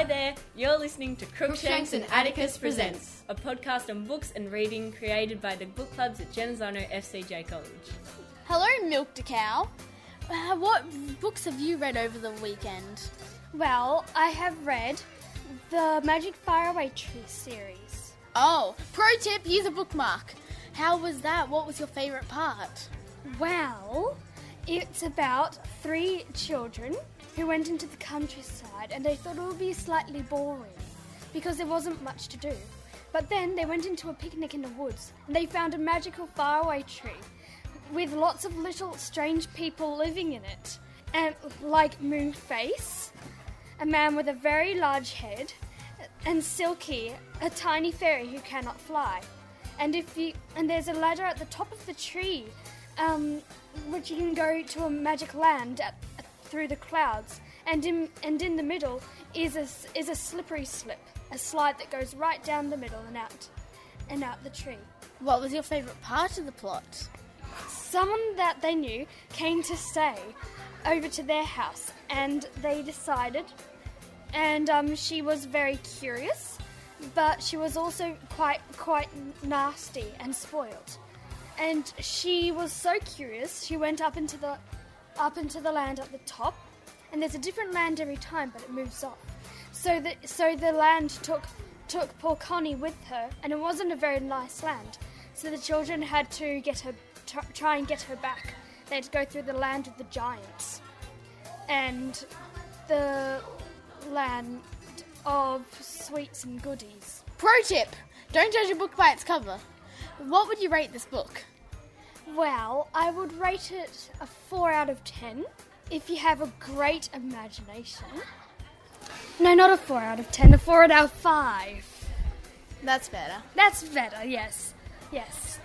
Hi there, you're listening to Crookshanks and Atticus presents a podcast on books and reading created by the book clubs at Genazzano FCJ College. Hello, Milk to Cow. Uh, what books have you read over the weekend? Well, I have read the Magic Faraway Tree series. Oh, pro tip, use a bookmark. How was that? What was your favourite part? Well, it's about three children who went into the countryside and they thought it would be slightly boring because there wasn't much to do. But then they went into a picnic in the woods and they found a magical faraway tree with lots of little strange people living in it. And like Moonface, a man with a very large head, and Silky, a tiny fairy who cannot fly. And if you and there's a ladder at the top of the tree, um, which you can go to a magic land at, through the clouds. And in and in the middle is a is a slippery slip, a slide that goes right down the middle and out, and out the tree. What was your favourite part of the plot? Someone that they knew came to stay over to their house, and they decided. And um, she was very curious, but she was also quite quite nasty and spoiled. And she was so curious, she went up into the up into the land at the top, and there's a different land every time, but it moves off. So the so the land took took poor Connie with her, and it wasn't a very nice land. So the children had to get her try and get her back. They had to go through the land of the giants, and the land of sweets and goodies. Pro tip: Don't judge a book by its cover. What would you rate this book? Well, I would rate it a 4 out of 10 if you have a great imagination. No, not a 4 out of 10, a 4 out of 5. That's better. That's better, yes. Yes.